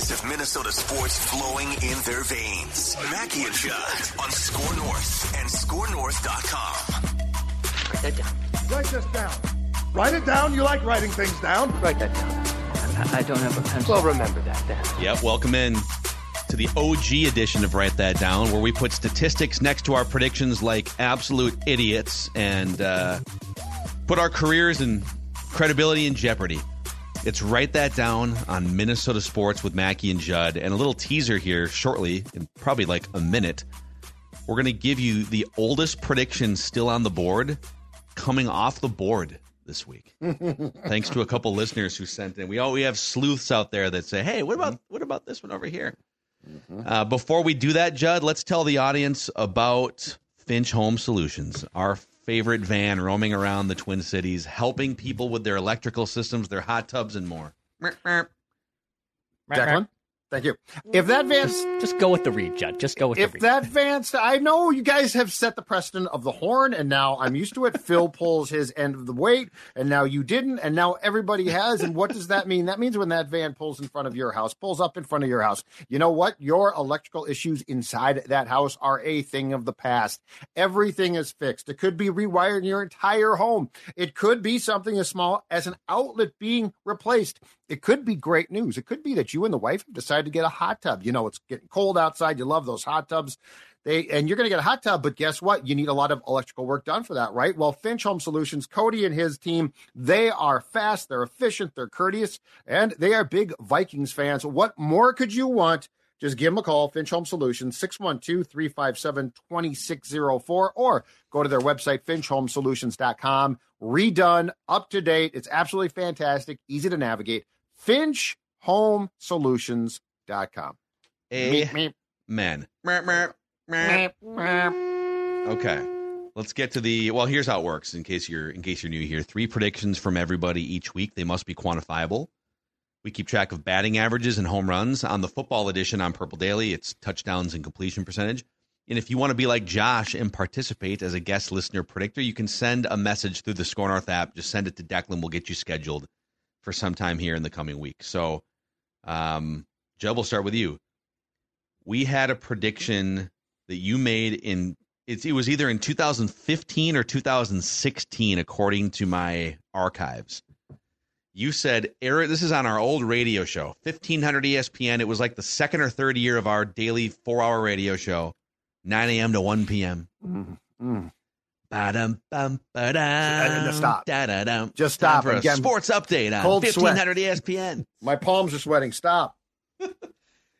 These two guys have Minnesota sports flowing in their veins. Mackey and Judd on Score North and ScoreNorth.com. Write that down. Write this down. Write it down. You like writing things down. Write that down. I, I don't have a pencil. Well, remember that then. Yep, welcome in to the OG edition of Write That Down, where we put statistics next to our predictions like absolute idiots and uh, put our careers and credibility in jeopardy. It's Write That Down on Minnesota Sports with Mackey and Judd. And a little teaser here shortly, in probably like a minute. We're going to give you the oldest prediction still on the board coming off the board this week. Thanks to a couple listeners who sent in. We all we have sleuths out there that say, "Hey, what about what about this one over here?" Uh, before we do that, Judd, let's tell the audience about Finch Home Solutions, our favorite van roaming around the Twin Cities, helping people with their electrical systems, their hot tubs, and more. Jacqueline, thank you. If that van's Just go with the read, Judd. Just go with if the read. that van's, I know you guys have set the precedent of the horn, and now I'm used to it. Phil pulls his end of the weight, and now you didn't, and now everybody has. And what does that mean? That means when that van pulls in front of your house, pulls up in front of your house, you know what? Your electrical issues inside that house are a thing of the past. Everything is fixed. It could be rewired your entire home. It could be something as small as an outlet being replaced. It could be great news. It could be that you and the wife have decided to get a hot tub. You know, it's getting cold outside. You love those hot tubs. They and you're going to get a hot tub, but guess what? You need a lot of electrical work done for that, right? Well, Finch Home Solutions, Cody and his team, they are fast, they're efficient, they're courteous, and they are big Vikings fans. What more could you want? Just give them a call, Finch Home Solutions, 612 357 2604, or go to their website, finchhomesolutions.com. Redone, up to date. It's absolutely fantastic, easy to navigate. FinchHomeSolutions.com. Meep, meep. Amen. Okay. Let's get to the well, here's how it works in case you're in case you're new here. Three predictions from everybody each week. They must be quantifiable. We keep track of batting averages and home runs. On the football edition on Purple Daily, it's touchdowns and completion percentage. And if you want to be like Josh and participate as a guest listener predictor, you can send a message through the Score North app. Just send it to Declan. We'll get you scheduled for some time here in the coming week. So, um, Jeb, we'll start with you. We had a prediction that you made in it's, it was either in 2015 or 2016, according to my archives. You said, Eric, this is on our old radio show, 1500 ESPN. It was like the second or third year of our daily four hour radio show, 9 a.m. to 1 p.m. Mm. Ba-dum, bum, ba-dum, just stop. da-da-dum. Just Time stop. for a Again, sports update on cold sweat. 1500 ESPN. My palms are sweating. Stop.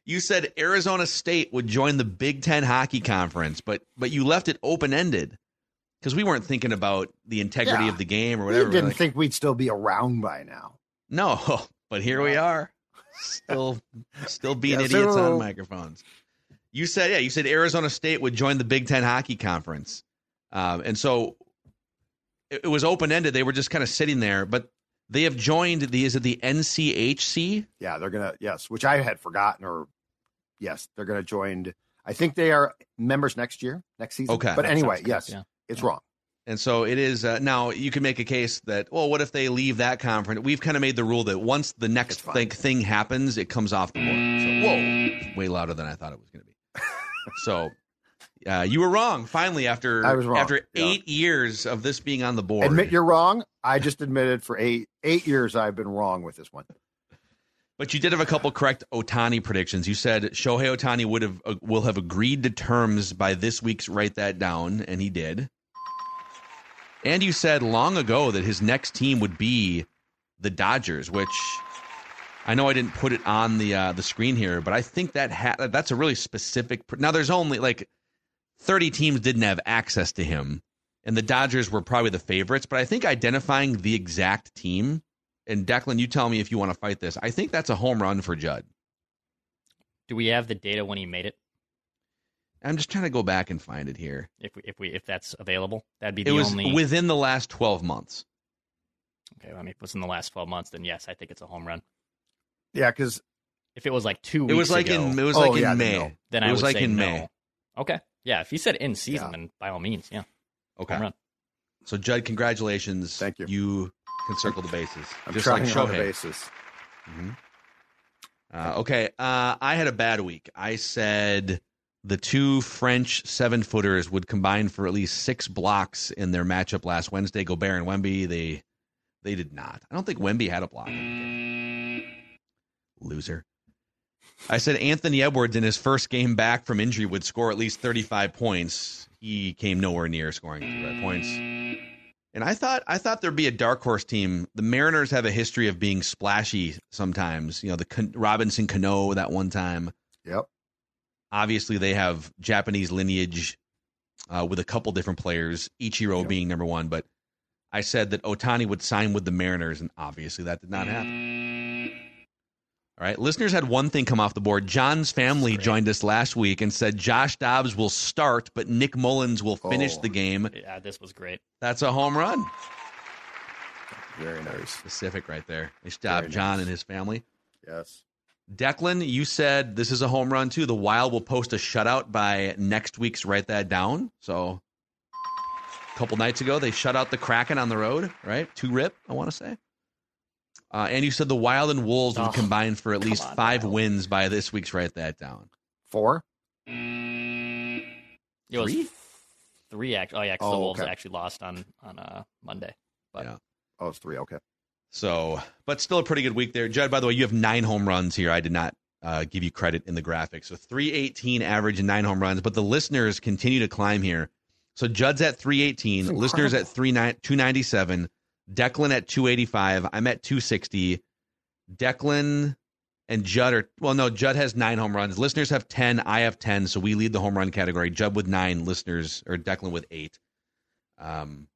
You said Arizona State would join the Big Ten Hockey Conference, but but you left it open ended because we weren't thinking about the integrity Yeah. of the game or whatever. We didn't Like, think we'd still be around by now. no, but here we are, still still being Yes, idiots sir. on microphones. You said yeah, you said Arizona State would join the Big Ten Hockey Conference, um, and so it, it was open ended. They were just kind of sitting there, but they have joined the is it the NCHC? Yeah, they're gonna yes, which I had forgotten or yes, they're gonna join. I think they are members next year, next season. Okay. but anyway, yes, yeah. it's wrong. And so it is uh, now. You can make a case that well, what if they leave that conference? We've kind of made the rule that once the next thing, thing happens, it comes off the board. So whoa, way louder than I thought it was going to be. so uh, you were wrong. Finally, after I was wrong, after yeah. eight years of this being on the board, Admit you're wrong. I just admitted for eight eight years I've been wrong with this one. But you did have a couple correct Ohtani predictions. You said Shohei Ohtani would have uh, will have agreed to terms by this week's write that down, and he did. And you said long ago that his next team would be the Dodgers, which I know I didn't put it on the uh, the screen here, but I think that ha- that's a really specific. pr- Now there's only like 30 teams didn't have access to him, and the Dodgers were probably the favorites. But I think identifying the exact team and Declan, you tell me if you want to fight this. I think that's a home run for Judd. Do we have the data when he made it? I'm just trying to go back and find it here. If we, if we if that's available, that'd be It the was only. within the last 12 months. okay, I mean, if it was in the last twelve months, then yes, I think it's a home run. Yeah, because If it was like two, It was like ago, in it was Oh, like in yeah, then May. no. then it I was would like say in no. May. Okay, yeah. If he said in season, Yeah. then by all means, yeah, Okay. home run. So Judd, congratulations. Thank you. You can circle the bases. I'm just trying like on the bases. basis. Mhm. Uh, okay, uh, I had a bad week. I said the two French seven footers would combine for at least six blocks in their matchup last Wednesday. Gobert and Wemby, they they did not. I don't think Wemby had a block. Loser. I said Anthony Edwards in his first game back from injury would score at least 35 points. He came nowhere near scoring 35 points. And I thought I thought there'd be a dark horse team. The Mariners have a history of being splashy sometimes. You know, the Con- Robinson Cano that one time. Yep. Obviously, they have Japanese lineage uh, with a couple different players, Ichiro being number one. But I said that Ohtani would sign with the Mariners, and obviously that did not happen. All right, listeners had one thing come off the board. John's family joined us last week and said Josh Dobbs will start, but Nick Mullens will finish Oh. the game. Yeah, this was great. That's a home run. Very nice. Specific right there. Nice job, Very John nice. and his family. Yes. Declan, you said this is a home run too. The Wild will post a shutout by next week's Write That Down. So a couple nights ago, they shut out the Kraken on the road, right? Two rip, I want to say. Uh, and you said the Wild and Wolves would Oh, combine for at least on five now. wins by this week's Write That Down. Four. It was Three? three. Act- oh yeah, 'cause the Oh, Wolves okay. actually lost on on uh, Monday. But Yeah. Oh, it's three. Okay. So, but still a pretty good week there. Judd, by the way, you have nine home runs here. I did not uh, give you credit in the graphics. So 318 average and nine home runs, but the listeners continue to climb here. So Judd's at 318, listeners at incredible. 39 297, Declan at 285, I'm at 260. Declan and Judd are, well, no, Judd has nine home runs. Listeners have 10, I have 10. So we lead the home run category. Judd with nine, listeners, or Declan with eight. Um,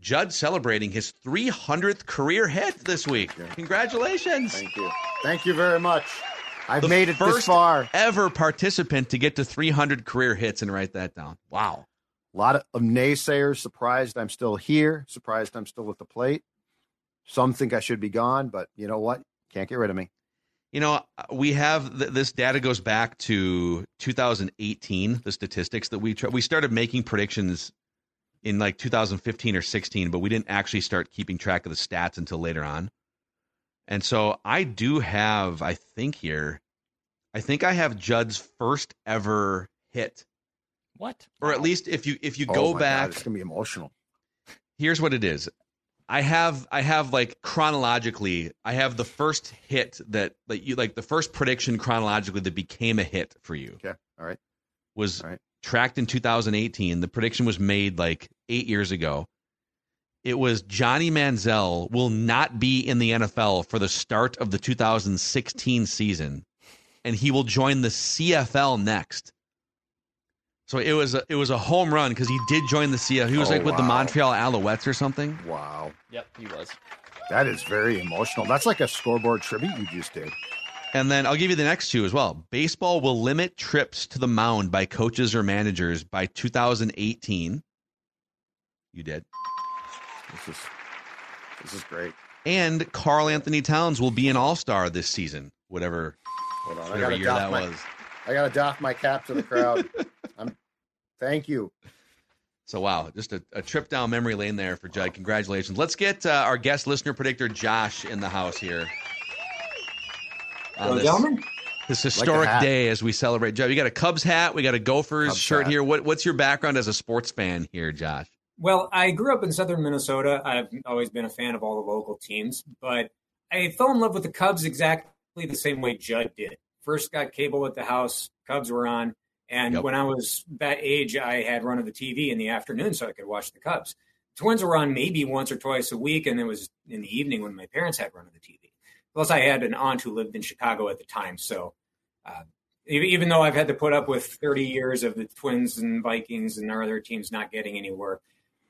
Judd celebrating his 300th career hit this week. Congratulations. Thank you. Thank you very much. I've The made it first this far. ever participant to get to 300 career hits and write that down. Wow. A lot of naysayers surprised I'm still here, surprised I'm still at the plate. Some think I should be gone, but you know what? Can't get rid of me. You know, uh, we have th- this data goes back to 2018, the statistics that we tr- we started making predictions in like 2015 or 16, but we didn't actually start keeping track of the stats until later on. And so I do have, I think here, I think I have Judd's first ever hit, what? or at least if you if you Oh go my back, God, it's gonna be emotional. here's what it is. I have I have like chronologically, I have the first hit that that you like the first prediction chronologically that became a hit for you Okay. All right. was All right. tracked in 2018. The prediction was made like 8 years ago. It was Johnny Manziel will not be in the NFL for the start of the 2016 season. and he will join the CFL next. So it was a, it was a home run because he did join the CFL. He was Oh, like with the. Montreal Alouettes or something. Wow. Yep, he was. That is very emotional. That's like a scoreboard tribute you just did. And then I'll give you the next two as well. Baseball will limit trips to the mound by coaches or managers by 2018. You did. This is this is great. And Karl-Anthony Towns will be an All Star this season, whatever Hold on, whatever gotta year that my, was. I gotta doff my cap to the crowd. I'm thank you. So wow, just a, a trip down memory lane there for Judd. Congratulations. Let's get uh, our guest listener predictor Josh in the house here. on Hello, this- gentlemen. This historic hat. day as we celebrate. Judd, you got a Cubs hat, we got a Gophers Cubs shirt hat. here. What, what's your background as a sports fan here, Josh? Well, I grew up in southern Minnesota. I've always been a fan of all the local teams, but I fell in love with the Cubs exactly the same way Judd did. First got cable at the house, Cubs were on, and Yep. when I was that age, I had run of the TV in the afternoon so I could watch the Cubs. Twins were on maybe once or twice a week, and it was in the evening when my parents had run of the TV. Plus, I had an aunt who lived in Chicago at the time, so uh, even though I've had to put up with 30 years of the Twins and Vikings and our other teams not getting anywhere,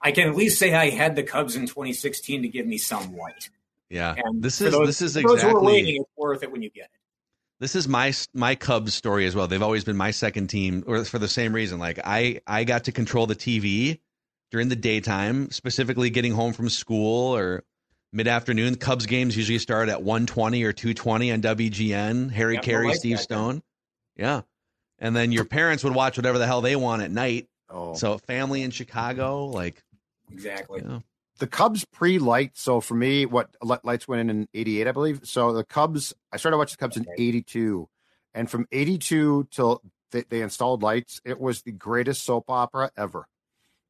I can at least say I had the Cubs in 2016 to give me some light. Yeah, And this is those- this is for those who are exactly waiting, it's worth it when you get it. This is my my Cubs story as well. They've always been my second team, or for the same reason. Like I I got to control the TV during the daytime, specifically getting home from school or mid afternoon. Cubs games usually start at one twenty or two twenty on WGN. Harry Yeah, Caray, like Steve Stone, yeah, and then your parents would watch whatever the hell they want at night. Oh. So family in Chicago, like Exactly. yeah. The Cubs pre-light. So for me, what lights went in in '88, I believe. So the Cubs, I started watching the Cubs in '82, and from '82 till they, they installed lights, it was the greatest soap opera ever.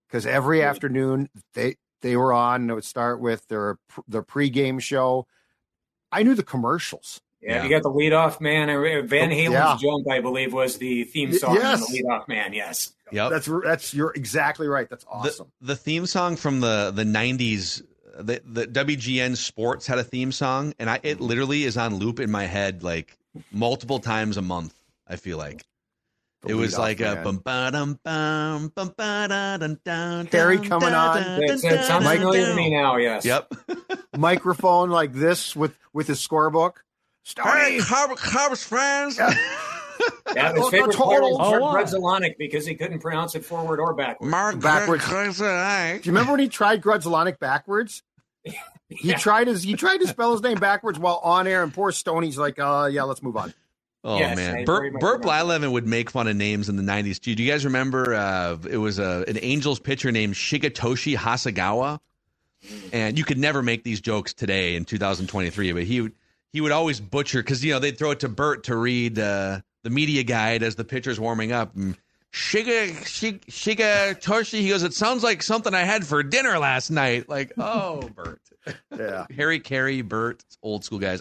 Because every afternoon they they were on. and It would start with their their pregame show. I knew the commercials. Yeah, you got the leadoff man. uh, Van Oh, Halen's yeah. "Jump," I believe, was the theme song. yes. the leadoff man. Yes. Yep. That's that's you're exactly right. That's awesome. The, the theme song from the the '90s, the the WGN Sports had a theme song, and I it literally is on loop in my head like multiple times a month. I feel like The it was leadoff like a man. bum ba dum bum bum ba da dum dum. Harry coming on. da, It, sounds familiar to me now. Yes. Yep. Microphone like this with with his scorebook. Hey, Cubs, Cubs fans. Yeah, his Oh, favorite the player total. was Oh, Fred because he couldn't pronounce it forward or backwards. Mark Backwards. Do you remember when he tried Grudzielanek backwards? He tried his he tried to spell his name backwards while on air, and poor Stoney's like, uh, yeah, let's move on. Oh Yes, man, very Burt, much Burt. Blyleven would make fun of names in the '90s. Do you guys remember? Uh, it was a, an Angels pitcher named Shigetoshi Hasegawa, and you could never make these jokes today in 2023. But he would he would always butcher because you know they'd throw it to Bert to read uh, the media guide as the pitcher's warming up. And Shiga Shig, Shigetoshi, he goes, "It sounds like something I had for dinner last night." Like, oh, Bert. Yeah. Harry Caray, Bert, old school guys.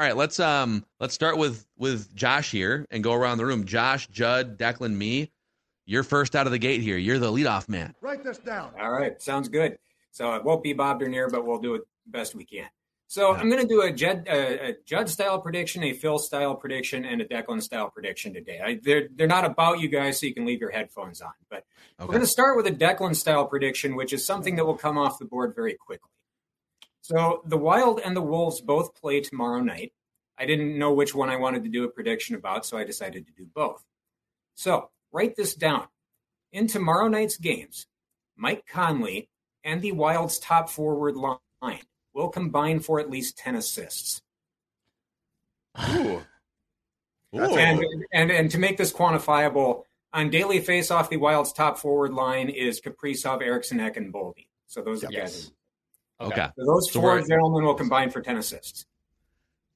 All right, let's um let's start with with Josh here and go around the room. Josh, Judd, Declan, me. You're first out of the gate here. You're the leadoff man. Write this down. All right, sounds good. So it won't be Bob Dernier, but we'll do it best we can. So I'm going to do a Judd, uh, a Judd style prediction, a Phil style prediction, and a Declan style prediction today. I, they're they're not about you guys, so you can leave your headphones on. But we're going to start with a Declan style prediction, which is something that will come off the board very quickly. So the Wild and the Wolves both play tomorrow night. I didn't know which one I wanted to do a prediction about, so I decided to do both. So write this down. In tomorrow night's games, Mike Conley and the Wild's top forward line will combine for at least 10 assists. Ooh. And, and and to make this quantifiable, on daily faceoff, the Wild's top forward line is Kaprizov, Eriksson, Ek, and Boldy. So those are the guys. Okay. So those So four gentlemen will combine for 10 assists,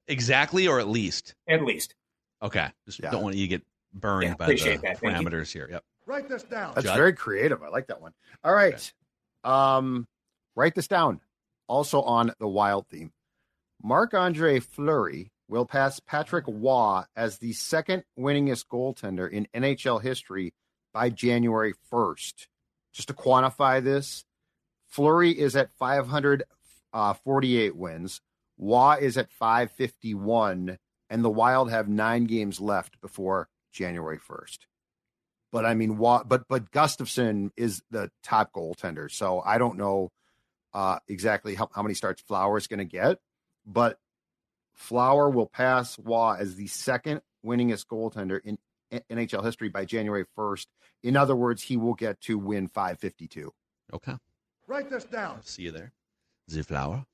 Exactly, or at least. at least. Okay. Just don't want you to get burned Yeah, by the that. Parameters here. Yep. Write this down. That's Judd? very creative. I like that one. All right. Um, write this down. Also on the wild theme. Marc Andre Fleury will pass Patrick Roy as the second winningest goaltender in NHL history by January 1st. Just to quantify this, Fleury is at 548 wins. Roy is at 551, and the Wild have nine games left before January 1st. But I mean, Roy, but but Gustavsson is the top goaltender, so I don't know uh, exactly how, how many starts Flower is going to get, but Flower will pass Roy as the second winningest goaltender in NHL history by January 1st. In other words, he will get to win 552. Okay. Write this down. See you there. Z Flower.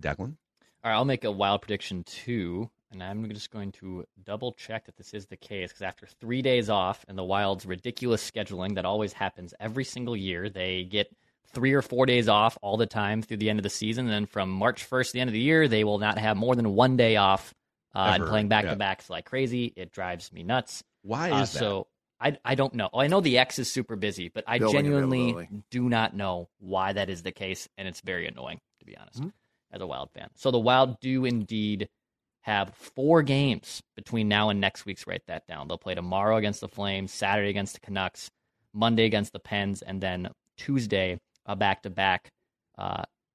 Declan. All right, I'll make a wild prediction too, and I'm just going to double check that this is the case because after three days off and the Wild's ridiculous scheduling that always happens every single year, they get three or four days off all the time through the end of the season. And then from March 1st to the end of the year, they will not have more than one day off uh, and playing back to backs like crazy. It drives me nuts. Why Uh, is that? So I, I don't know. I know the X is super busy, but I Building genuinely do not know why that is the case, and it's very annoying to be honest Mm-hmm. as a Wild fan. So the Wild do indeed have four games between now and next week's. Write that down. They'll play tomorrow against the Flames, Saturday against the Canucks, Monday against the Pens, and then Tuesday a back to back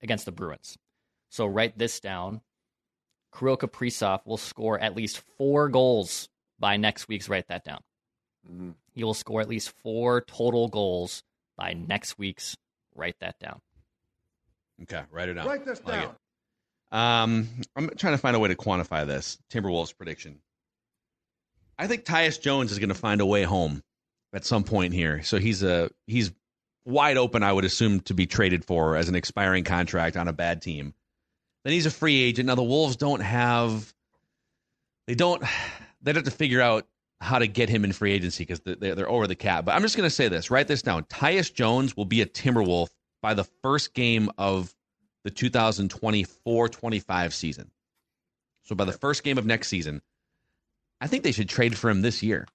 against the Bruins. So write this down. Kirill Kaprizov will score at least four goals by next week's. Write that down. Mm-hmm. He will score at least four total goals by next week's. Write that down. Okay, write it down. Write this Like down. it. Um, I'm trying to find a way to quantify this Timberwolves prediction. I think Tyus Jones is going to find a way home at some point here. So he's a he's wide open. I would assume to be traded for as an expiring contract on a bad team. Then he's a free agent. Now the Wolves don't have they don't they'd have to figure out how to get him in free agency because they're, they're over the cap. But I'm just going to say this. Write this down. Tyus Jones will be a Timberwolf by the first game of the 2024-25 season. So by the first game of next season, I think they should trade for him this year.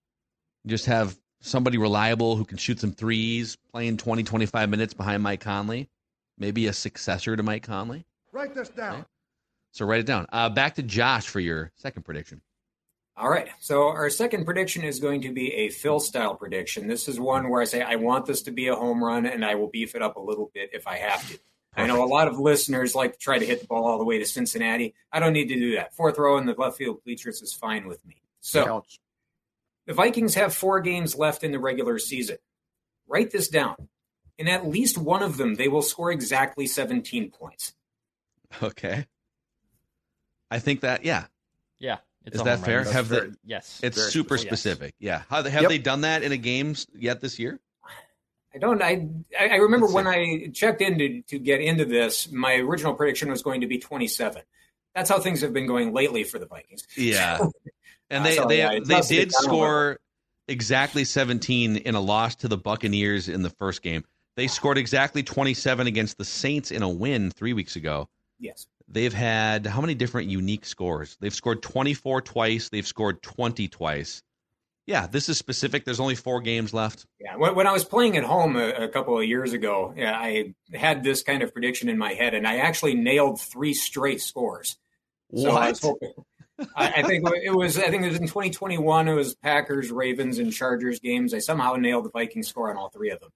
Just have somebody reliable who can shoot some threes, playing 20, 25 minutes behind Mike Conley. Maybe a successor to Mike Conley. Write this down. So write it down. Uh, back to Josh for your second prediction. All right. So our second prediction is going to be a Phil style prediction. This is one where I say I want this to be a home run and I will beef it up a little bit if I have to. I know a lot of listeners like to try to hit the ball all the way to Cincinnati. I don't need to do that. Fourth row in the left field bleachers is fine with me. So Counts. the Vikings have four games left in the regular season. Write this down. In at least one of them, they will score exactly 17 points. Okay. I think that yeah. Yeah. It's Is that home run. fair? Have very- they, yes. It's super specific. specific. Yeah. Have, have Yep. they done that in a game yet this year? I don't. I I I remember when I checked in to, to get into this. My original prediction was going to be 27. That's how things have been going lately for the Vikings. Yeah. And Uh, they so, they yeah, they did down a little. score exactly 17 in a loss to the Buccaneers in the first game. They scored exactly 27 against the Saints in a win 3 weeks ago. Yes. They've had how many different unique scores? They've scored 24 twice, they've scored 20 twice. Yeah, this is specific. There's only 4 games left. Yeah. When, when I was playing at home a, a couple of years ago, yeah, I had this kind of prediction in my head, and I actually nailed three straight scores. So I, was What? hoping, I, I think it was. I think it was in 2021. It was Packers, Ravens, and Chargers games. I somehow nailed the Vikings score on all three of them.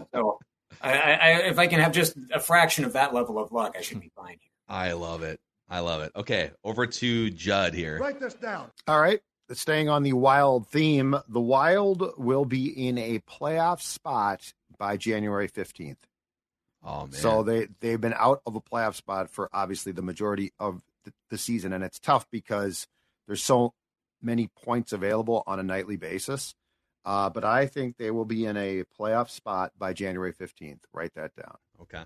So, I, I, if I can have just a fraction of that level of luck, I should be fine. I love it. I love it. Okay, over to Judd here. Write this down. All right. Staying on the wild theme, the wild will be in a playoff spot by January 15th. Oh man. So they they've been out of a playoff spot for obviously the majority of the, the season, and it's tough because there's so many points available on a nightly basis. Uh, but I think they will be in a playoff spot by January 15th. Write that down. Okay.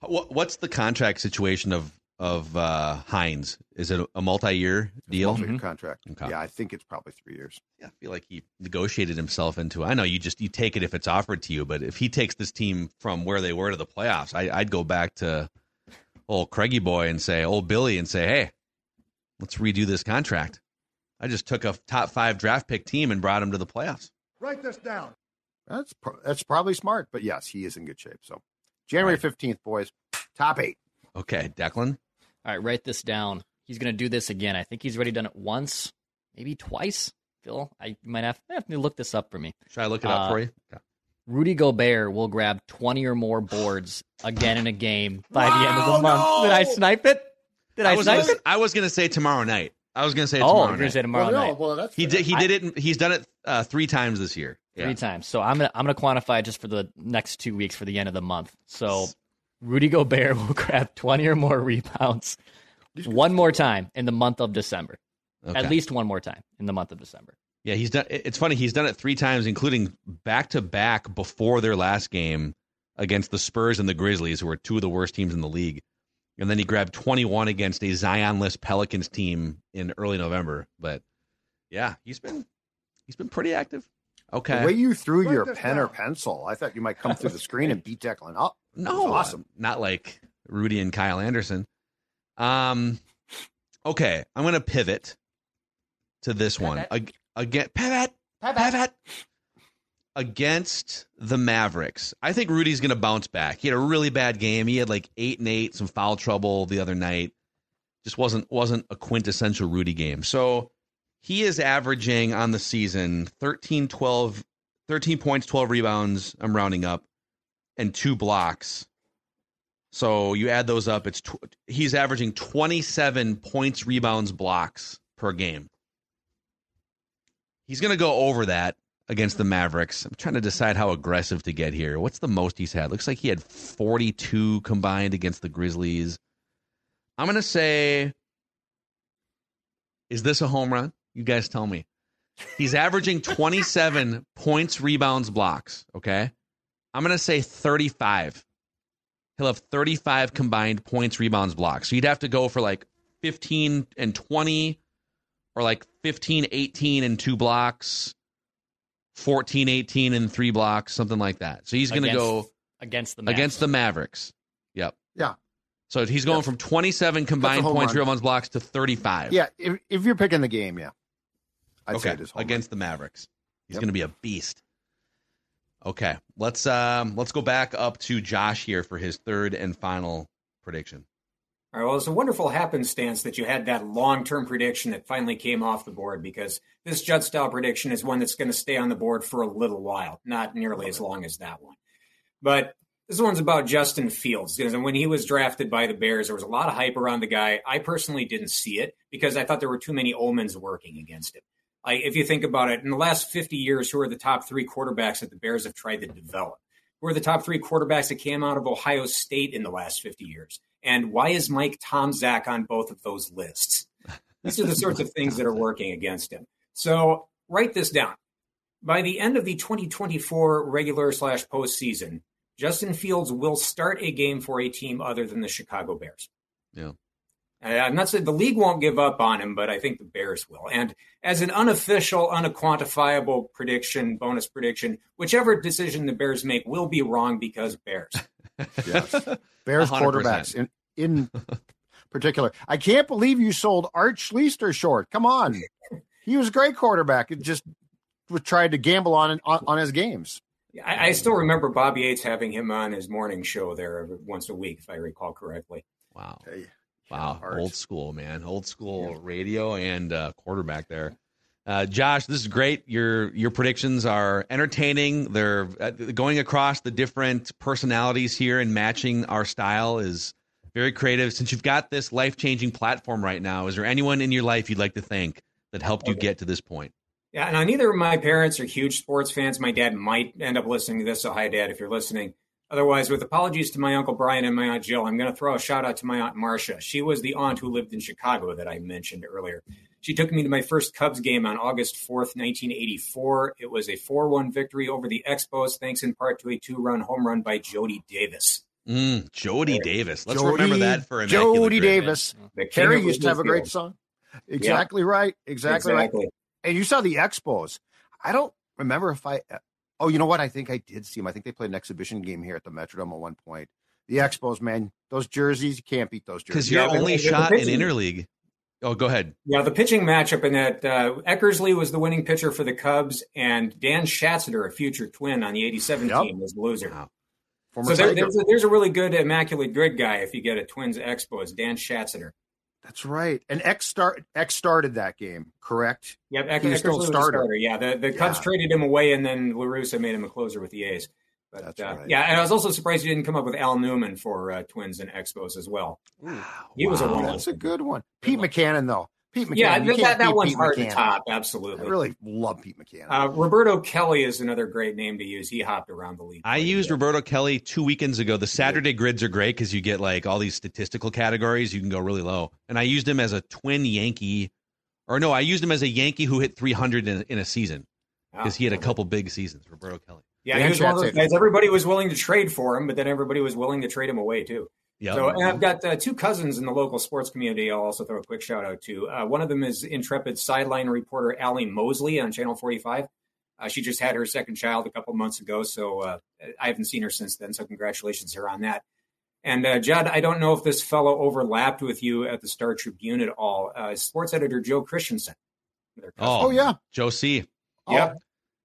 What, what's the contract situation of of uh, Hynes? Is it a multi-year deal? Multi-year mm-hmm. contract. Okay. Yeah, I think it's probably three years. Yeah, I feel like he negotiated himself into. I know you just you take it if it's offered to you, but if he takes this team from where they were to the playoffs, I, would go back to old Craigie boy and say, old Billy, and say, hey, let's redo this contract. I just took a top five draft pick team and brought him to the playoffs. Write this down. That's that's probably smart, but yes, he is in good shape. So January fifteenth, boys, top eight. Okay, Declan. All right, write this down. He's going to do this again. I think he's already done it once, maybe twice. Phil, I might have, have to look this up for me. Should I look it up uh, for you? Okay. Rudy Gobert will grab 20 or more boards again in a game by wow, the end of the month. No! Did I snipe it? Did I, I snipe gonna, it? I was going to say tomorrow night. I was going to say oh, tomorrow. you're going to say tomorrow well, night. No, well, he did. He did it. He's done it uh, three times this year. Three times. So I'm gonna I'm gonna quantify just for the next two weeks for the end of the month. So Rudy Gobert will grab 20 or more rebounds one more time in the month of December. Okay. At least one more time in the month of December. Yeah, he's done. It's funny. He's done it three times, including back to back before their last game against the Spurs and the Grizzlies, who are two of the worst teams in the league. And then he grabbed 21 against a Zionless Pelicans team in early November. But yeah, he's been he's been pretty active. Okay. The way you threw Write your pen down. or pencil, I thought you might come through the screen and beat Declan up. No, awesome. Not like Rudy and Kyle Anderson. Um, okay, I'm going to pivot to this one again. Pivot, pivot, pivot against the Mavericks. I think Rudy's going to bounce back. He had a really bad game. He had like eight and eight, some foul trouble the other night. Just wasn't wasn't a quintessential Rudy game. So he is averaging on the season 13, 12, 13 points, 12 rebounds. I'm rounding up, and two blocks. So you add those up. It's tw- he's averaging 27 points, rebounds, blocks per game. He's going to go over that against the Mavericks. I'm trying to decide how aggressive to get here. What's the most he's had? Looks like he had 42 combined against the Grizzlies. I'm going to say, is this a home run? You guys tell me. He's averaging 27 points, rebounds, blocks. Okay. I'm going to say 35. He'll have 35 combined points, rebounds, blocks. So you'd have to go for like 15 and 20 or like 15, 18 and two blocks, 14, 18 and three blocks, something like that. So he's going to go against the Mavericks. against the Mavericks. Yep. Yeah. So he's going from 27 combined points, run. rebounds, blocks to 35. Yeah. If, if you're picking the game, yeah. I'd okay. against run. the Mavericks. He's yep. going to be a beast. Okay, let's um let's go back up to Josh here for his third and final prediction. All right, well, it's a wonderful happenstance that you had that long term prediction that finally came off the board because this Judd style prediction is one that's going to stay on the board for a little while, not nearly as long as that one. But this one's about Justin Fields. Because when he was drafted by the Bears, there was a lot of hype around the guy. I personally didn't see it because I thought there were too many omens working against him. Like if you think about it, in the last 50 years, who are the top three quarterbacks that the Bears have tried to develop? Who are the top three quarterbacks that came out of Ohio State in the last 50 years? And why is Mike Tomczak on both of those lists? These are the sorts of things that are working against him. So write this down. By the end of the 2024 regular slash postseason, Justin Fields will start a game for a team other than the Chicago Bears. Yeah. Uh, I'm not saying the league won't give up on him, but I think the Bears will. And as an unofficial, unquantifiable prediction, bonus prediction, whichever decision the Bears make will be wrong because Bears. yes. Bears 100%. quarterbacks in, in particular. I can't believe you sold Art Schlichter short. Come on. He was a great quarterback. It just tried to gamble on, on, on his games. I, I still remember Bobby Yates having him on his morning show there once a week, if I recall correctly. Wow. Hey. Wow, old school, man, old school yeah. radio and uh, quarterback there. Uh, Josh, this is great. Your your predictions are entertaining. They're uh, going across the different personalities here and matching our style is very creative. Since you've got this life changing platform right now, is there anyone in your life you'd like to thank that helped you get to this point? Yeah, and neither of my parents are huge sports fans. My dad might end up listening to this, so hi, Dad, if you're listening. Otherwise, with apologies to my uncle Brian and my aunt Jill, I'm going to throw a shout out to my aunt Marcia. She was the aunt who lived in Chicago that I mentioned earlier. She took me to my first Cubs game on August 4th, 1984. It was a 4 1 victory over the Expos, thanks in part to a two run home run by Jody Davis. Mm, Jody Davis. Let's Jody- remember that for a Jody Immaculate Davis. The Carrie used to have a great Whitfield. song. Exactly right. Exactly, Exactly. right. And you saw the Expos. I don't remember if I. Oh, you know what? I think I did see them. I think they played an exhibition game here at the Metrodome at one point. The Expos, man, those jerseys, you can't beat those jerseys. Because your Yeah, only the- the shot in pitching- interleague. Oh, go ahead. Yeah, the pitching matchup in that uh, Eckersley was the winning pitcher for the Cubs, and Dan Schatzeder, a future twin on the '87 Yep. team, was the loser. Former So there, there's, a, there's a really good immaculate grid guy if you get a Twins Expos, Dan Schatzeder. That's right. And X start X started that game, correct? Yep, Eck- He was Eckersley still starter. starter. Yeah, the, the Cubs Yeah. traded him away, and then La Russa made him a closer with the A's. But That's uh, right. yeah, and I was also surprised you didn't come up with Al Newman for uh, Twins and Expos as well. he was a one. That's a good one. Pete Mackanin, though. Pete Mackanin. Yeah, that, can't that, that one's Pete hard Mackanin. to top. I Absolutely. really love Pete Mackanin. Uh, Roberto Kelly is another great name to use. He hopped around the league. I used Roberto Kelly two weekends ago. The Saturday grids are great because you get like all these statistical categories. You can go really low. And I used him as a twin Yankee, or no, I used him as a Yankee who hit 300 in, in a season because he had a couple big seasons. Roberto Kelly. Yeah, he was one of those guys. Everybody was willing to trade for him, but then everybody was willing to trade him away too. Yeah. So, and I've got uh, two cousins in the local sports community. I'll also throw a quick shout out to. Uh, one of them is intrepid sideline reporter Allie Mosley on Channel 45. Uh, she just had her second child a couple months ago, so uh, I haven't seen her since then. So, congratulations to her on that. And uh, Judd, I don't know if this fellow overlapped with you at the Star Tribune at all. Uh, sports editor Joe Christensen. Their cousin. Oh, yeah. Joe C. Yep.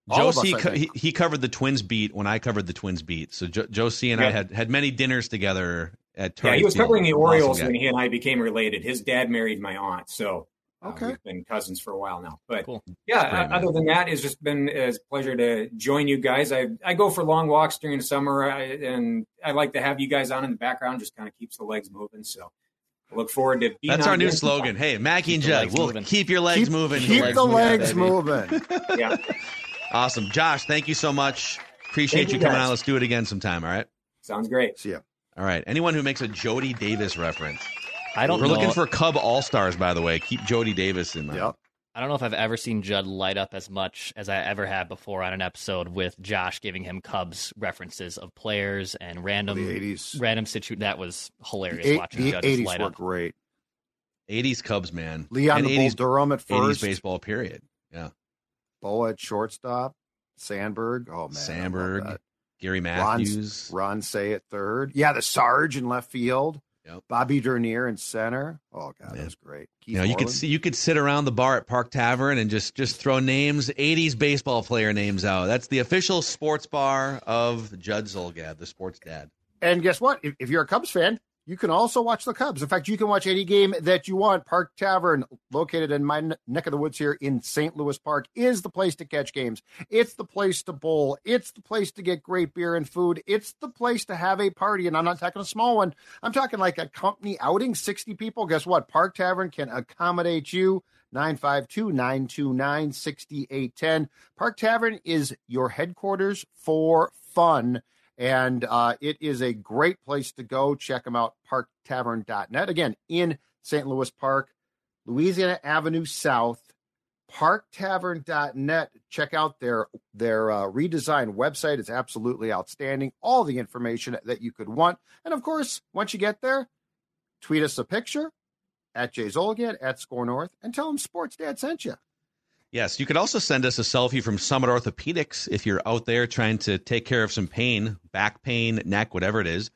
All Joe of us, co- he, he covered the Twins beat when I covered the Twins beat. So jo- Joe C. and I had had many dinners together at. Yeah, he was covering the Orioles guy. when he and I became related. His dad married my aunt, so uh, we've been cousins for a while now. But Cool. yeah, Great, uh, man. other than that, it's just been a pleasure to join you guys. I I go for long walks during the summer, I, and I like to have you guys on in the background. Just kind of keeps the legs moving. So I look forward to being. That's our new slogan. Hey, Mackey and Keep the Judd, we'll moving. keep your legs keep moving. keep legs the legs baby. moving. Yeah, Awesome. Josh, thank you so much. Appreciate Thank you you, coming on. Let's do it again sometime. All right. sounds great. See ya. All right. Anyone who makes a Jody Davis reference. I don't We're know. looking for Cub All Stars, by the way. Keep Jody Davis in mind. Yep. I don't know if I've ever seen Judd light up as much as I ever have before on an episode with Josh giving him Cubs references of players and random The 80s. random situ. That was hilarious The, eight- watching the Judd just 80s light were up. great. 80s Cubs, man. Leon And the Bull 80s, Durham at 80s first. baseball, period. Yeah. Bowa at shortstop. Sandberg. Oh, man. I love Sandberg, that. Gary Ron, Matthews. Ron Cey at third. Yeah, the Sarge in left field. Yep. Bobby Dernier in center. Oh, God, Man. that was great. Keith You know, you could see, you could sit around the bar at Park Tavern and just just throw names, 80s baseball player names out. That's the official sports bar of Judd Zulgad, the sports dad. And guess what? If, if you're a Cubs fan, you can also watch the Cubs. In fact, you can watch any game that you want. Park Tavern, located in my neck of the woods here in St. Louis Park, is the place to catch games. It's the place to bowl. It's the place to get great beer and food. It's the place to have a party. And I'm not talking a small one. I'm talking like a company outing, 60 people. Guess what? Park Tavern can accommodate you. 952 929 6810. Park Tavern is your headquarters for fun. And uh, it is a great place to go. Check them out, parktavern.net. Again, in St. Louis Park, Louisiana Avenue South, parktavern.net. Check out their their uh, redesigned website. It's absolutely outstanding. All the information that you could want. And of course, once you get there, tweet us a picture at Jay Zulgad at Score North and tell them Sports Dad sent you. Yes, you could also send us a selfie from Summit Orthopedics if you're out there trying to take care of some pain, back pain, neck, whatever it is.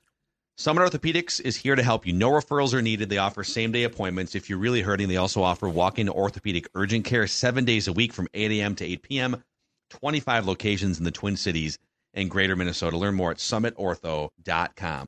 Summit Orthopedics is here to help you. No referrals are needed. They offer same day appointments. If you're really hurting, they also offer walk in orthopedic urgent care seven days a week from 8 a.m. to 8 p.m. 25 locations in the Twin Cities and greater Minnesota. Learn more at summitortho.com.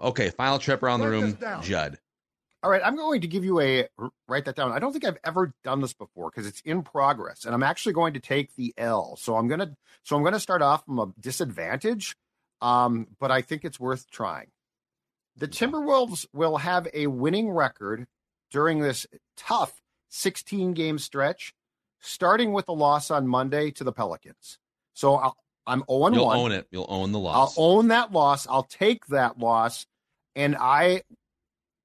Okay, final trip around the room, Judd. All right, I'm going to give you a write that down. I don't think I've ever done this before because it's in progress, and I'm actually going to take the L. So I'm gonna so I'm gonna start off from a disadvantage, um, but I think it's worth trying. The Timberwolves will have a winning record during this tough 16 game stretch, starting with a loss on Monday to the Pelicans. So I'll, I'm 0 You'll 1. own it. You'll own the loss. I'll own that loss. I'll take that loss, and I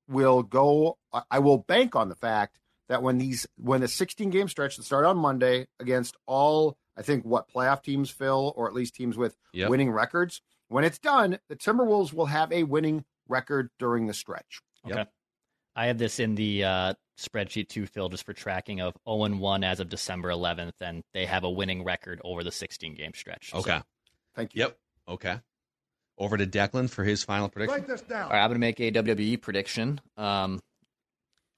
will go. I will bank on the fact that when these when the 16 game stretch that start on Monday against all I think what playoff teams fill or at least teams with Yep. winning records, when it's done, the Timberwolves will have a winning record during the stretch. Okay. I have this in the uh, spreadsheet too, Phil, just for tracking of 0 and 1 as of December 11th, and they have a winning record over the 16 game stretch. So- Okay. Thank you. Yep. Okay. Over to Declan for his final prediction. All right, I'm going to make a WWE prediction. Um,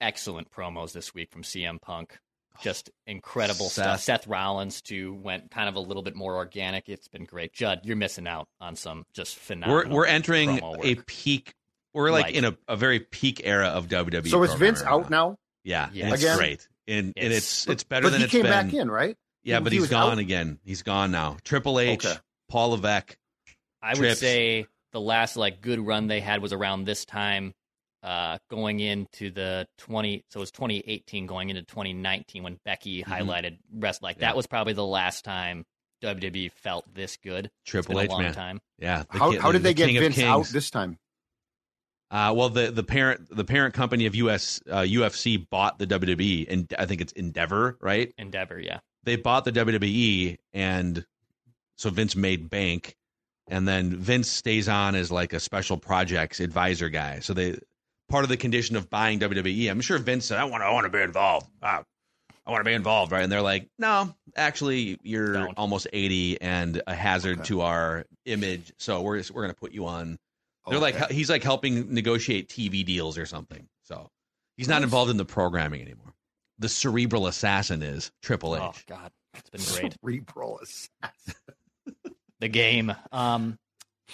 excellent promos this week from CM Punk. Just incredible stuff. Seth. Seth Rollins too went kind of a little bit more organic. It's been great. Judd, you're missing out on some just phenomenal. We're we're entering promo a peak. We're like Right. in a, a very peak era of WWE. So is Vince right out now? Yeah, Yeah. and it's Again? great, and and it's it's better but than he it's came been. back in, right? Yeah, He- but he he's was gone out? again. He's gone now. Triple H, Okay. Paul Levesque. I would say the last like good run they had was around this time, uh, going into the twenty. So it was 2018 going into 2019 when Becky Mhm. highlighted rest. Like Yeah. that was probably the last time WWE felt this good. Triple it's been H, a long man. time. Yeah. the How, ki- how the- did they the get Vince out this time? Uh, well, the the parent the parent company of US uh, UFC bought the WWE, and I think it's Endeavor, right? Endeavor, yeah. They bought the WWE, and so Vince made bank, and then Vince stays on as like a special projects advisor guy. So they part of the condition of buying WWE. I'm sure Vince said, "I want to, I want to be involved. Ah, I want to be involved, right?" And they're like, "No, actually, you're almost 80 and a hazard to our image, so we're we're going to put you on." They're like he's like helping negotiate TV deals or something. So he's not involved in the programming anymore. The cerebral assassin is Triple H. Oh God, it's been great. Cerebral assassin. the game. Um,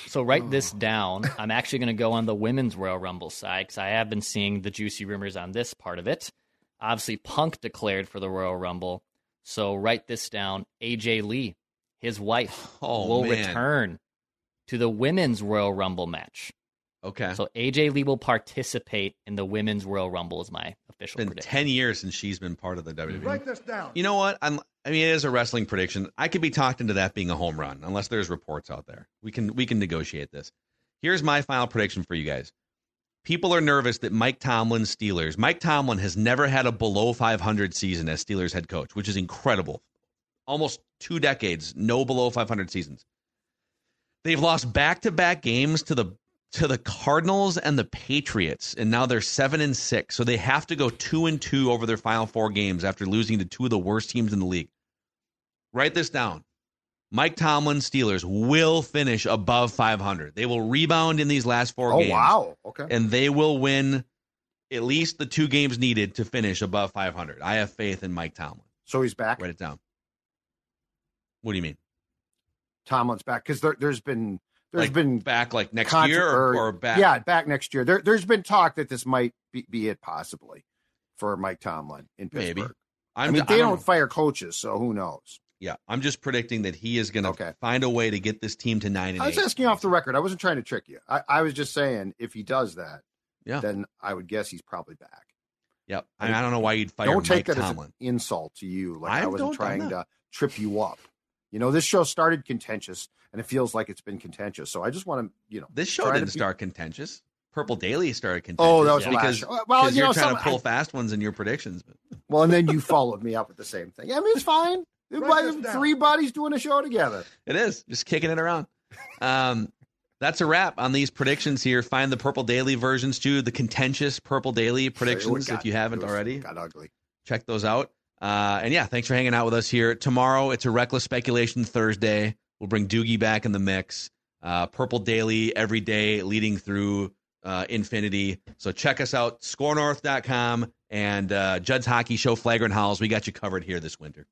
so write this Oh. down. I'm actually going to go on the women's Royal Rumble side because I have been seeing the juicy rumors on this part of it. Obviously, Punk declared for the Royal Rumble. So write this down. AJ Lee, his wife, Oh, will man. return to the women's Royal Rumble match. Okay. So AJ Lee will participate in the women's Royal Rumble. Is my official been prediction. 10 years since she's been part of the WWE. Write this down. You know what? I'm I mean it is a wrestling prediction. I could be talked into that being a home run unless there's reports out there. We can we can negotiate this. Here's my final prediction for you guys. People are nervous that Mike Tomlin's Steelers. Mike Tomlin has never had a below 500 season as Steelers head coach, which is incredible. Almost 2 decades no below 500 seasons. They've lost back-to-back games to the to the Cardinals and the Patriots, and now they're seven and six. So they have to go two and two over their final four games after losing to two of the worst teams in the league. Write this down. Mike Tomlin Steelers will finish above 500. They will rebound in these last four Oh, games. Oh, wow. Okay. And they will win at least the two games needed to finish above 500. I have faith in Mike Tomlin. So he's back. Write it down. What do you mean? Tomlin's back because there, there's been there's Like been back like next contra- year or, or back? Yeah, back next year. There, there's been talk that this might be, be it possibly for Mike Tomlin in Pittsburgh. Maybe. i I'm- mean, I they don't don't, fire coaches, so who knows? Yeah, I'm just predicting that he is going to find a way to get this team to nine and I was eight. asking off the record. I wasn't trying to trick you. I, I was just saying if he does that, Yeah. then I would guess he's probably back. Yep. I, mean, I don't know why you'd fire don't take Mike that Tomlin. as an insult to you. Like I I, wasn't trying to trip you up. You know, this show started contentious, and it feels like it's been contentious. So I just want to, you know, This show try didn't be- start contentious. Purple Daily started contentious. Oh, that was the because. Well, you you're know, trying some- to pull I- fast ones in your predictions. Well, and then you followed me up with the same thing. I mean, it's fine. It's Write like this down. three buddies doing a show together. It is just kicking it around. Um, that's a wrap on these predictions here. Find the Purple Daily versions too, the contentious Purple Daily predictions got- if you haven't was- already. Got ugly. Check those out. Uh, and yeah, thanks for hanging out with us here. Tomorrow, it's a Reckless Speculation Thursday. We'll bring Doogie back in the mix. Uh, Purple Daily every day leading through uh, infinity. So check us out, scorenorth.com and uh, Judd's Hockey Show Flagrant Howls. We got you covered here this winter.